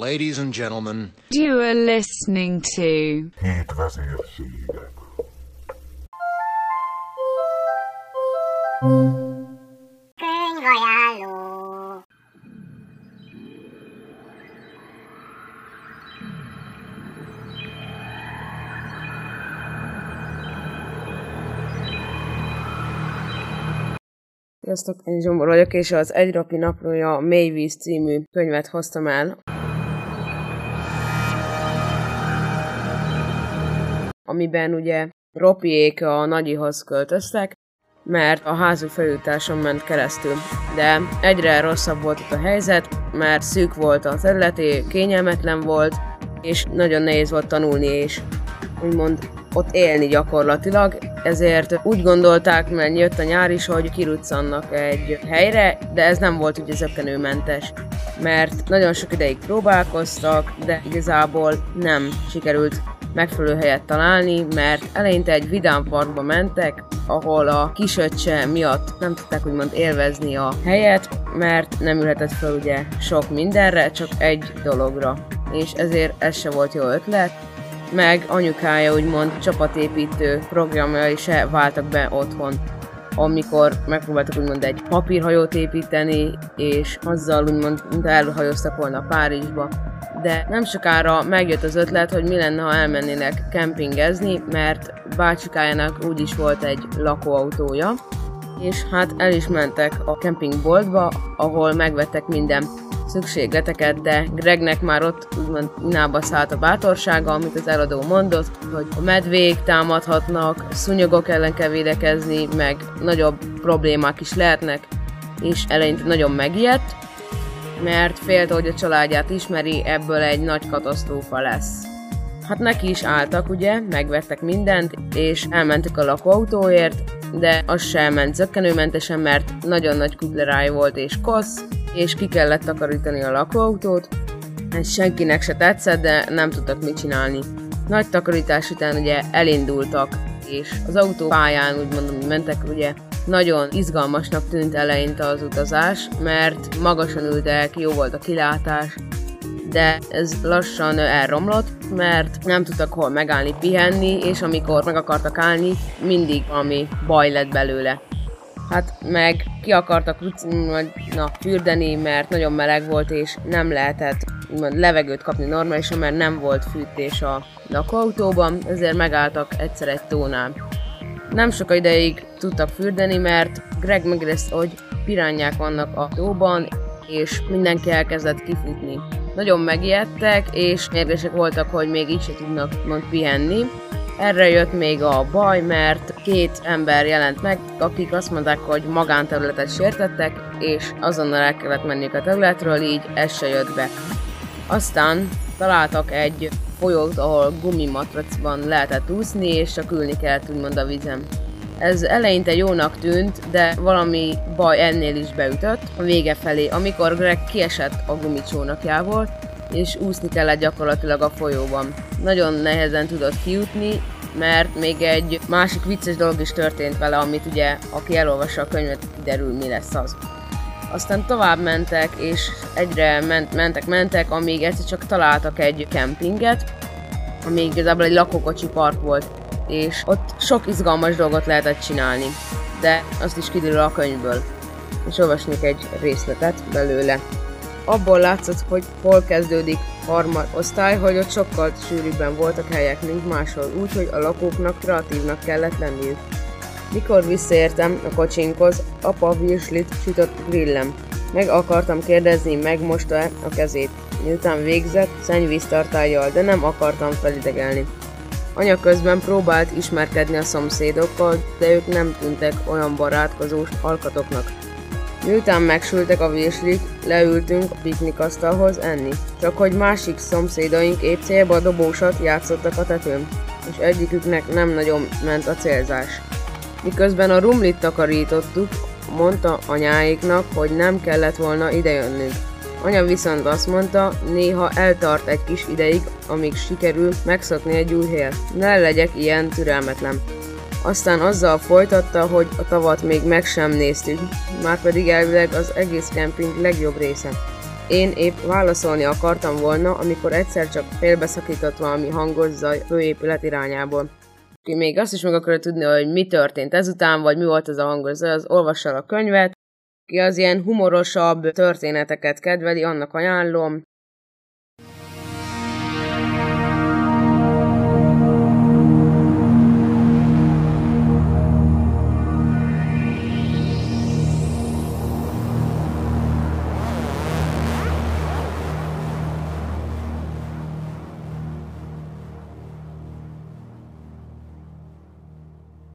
Ladies and gentlemen, You are listening to Hétvezérségek. Könyvajánló. Sziasztok, én Zsombor vagyok, és az Egy Rapi Naplója Mély Víz című könyvet hoztam el. Amiben ugye Ropiék a nagyihoz költöztek, mert a házuk felújításon ment keresztül. De egyre rosszabb volt ott a helyzet, mert szűk volt a területé, kényelmetlen volt, és nagyon nehéz volt tanulni, és úgymond ott élni gyakorlatilag, ezért úgy gondolták, mert jött a nyár is, hogy kiruccannak egy helyre, de ez nem volt ugye zökkenőmentes, mert nagyon sok ideig próbálkoztak, de igazából nem sikerült megfelelő helyet találni, mert eleinte egy vidám parkba mentek, ahol a kisöccse miatt nem tudták úgymond élvezni a helyet, mert nem ülhetett fel ugye sok mindenre, csak egy dologra. És ezért ez se volt jó ötlet, meg anyukája úgymond csapatépítő programjai se váltak be otthon amikor megpróbáltak úgymond egy papírhajót építeni, és azzal úgymond elhajóztak volna Párizsba. De nem sokára megjött az ötlet, hogy mi lenne, ha elmennének kempingezni, mert bácsikájának úgyis volt egy lakóautója, és hát el is mentek a kempingboltba, ahol megvettek minden szükségleteket, de Gregnek már ott úgymond inába szállt a bátorsága, amit az eladó mondott, hogy a medvék támadhatnak, szúnyogok ellen kell védekezni, meg nagyobb problémák is lehetnek, és eleinte nagyon megijedt, mert félt, hogy a családját ismeri, ebből egy nagy katasztrófa lesz. Hát neki is álltak, ugye, megvettek mindent, és elmentek a lakóautóért, de az sem ment zökkenőmentesen, mert nagyon nagy kudleráj volt és kosz, és ki kellett takarítani a lakóautót. Ez senkinek se tetszett, de nem tudtak mit csinálni. Nagy takarítás után ugye elindultak, és az autópályán úgy mondom, hogy mentek ugye nagyon izgalmasnak tűnt eleinte az utazás, mert magasan ültek, jó volt a kilátás, de ez lassan elromlott, mert nem tudtak hol megállni, pihenni, és amikor meg akartak állni, mindig valami baj lett belőle. Hát meg ki akartak na, fürdeni, mert nagyon meleg volt, és nem lehetett úgymond, levegőt kapni normálisan, mert nem volt fűtés a lakóautóban, ezért megálltak egyszer egy tónál. Nem sok ideig tudtak fürdeni, mert Greg megérezte, hogy pirányák vannak a tóban, és mindenki elkezdett kifutni. Nagyon megijedtek, és mérgesek voltak, hogy még így se tudnak mond pihenni. Erre jött még a baj, mert két ember jelent meg, akik azt mondták, hogy magánterületet sértettek, és azonnal el kellett menniük a területről, így ez se jött be. Aztán találtak egy folyót, ahol gumimatracban lehetett úszni, és csak ülni kellett úgymond a vizem. Ez eleinte jónak tűnt, de valami baj ennél is beütött a vége felé, amikor Greg kiesett a gumicsónakjából, és úszni kellett gyakorlatilag a folyóban. Nagyon nehezen tudott kijutni, mert még egy másik vicces dolog is történt vele, amit ugye, aki elolvassa a könyvet, kiderül mi lesz az. Aztán tovább mentek, és egyre ment, mentek, mentek, amíg egyszer csak találtak egy kempinget, ami igazából egy lakókocsi park volt, és ott sok izgalmas dolgot lehetett csinálni, de azt is kiderül a könyvből, és olvasnék egy részletet belőle. Abból látszott, hogy hol kezdődik harmad osztály, hogy ott sokkal sűrűbben voltak helyek, mint máshol, úgyhogy a lakóknak kreatívnak kellett lenniük. Mikor visszaértem a kocsinkhoz, apa virslit sütött grillem. Meg akartam kérdezni, megmosta-e a kezét. Miután végzett, szennyvíztartályjal, de nem akartam felidegelni. Anya közben próbált ismerkedni a szomszédokkal, de ők nem tűntek olyan barátkozós alkatoknak. Miután megsültek a virslik, leültünk a piknikasztalhoz enni. Csak hogy másik szomszédaink épp célba dobósat játszottak a tetőn, és egyiküknek nem nagyon ment a célzás. Miközben a rumlit takarítottuk, mondta anyáiknak, hogy nem kellett volna idejönnünk. Anya viszont azt mondta, néha eltart egy kis ideig, amíg sikerül megszokni egy új helyet. Ne legyek ilyen türelmetlen. Aztán azzal folytatta, hogy a tavat még meg sem néztük, már pedig elvileg az egész kemping legjobb része. Én épp válaszolni akartam volna, amikor egyszer csak félbeszakított valami hangos zaj főépület irányából. Még azt is meg akarja tudni, hogy mi történt ezután, vagy mi volt ez a hangos zaj, az olvassa a könyvet. Ki az ilyen humorosabb történeteket kedveli, annak ajánlom.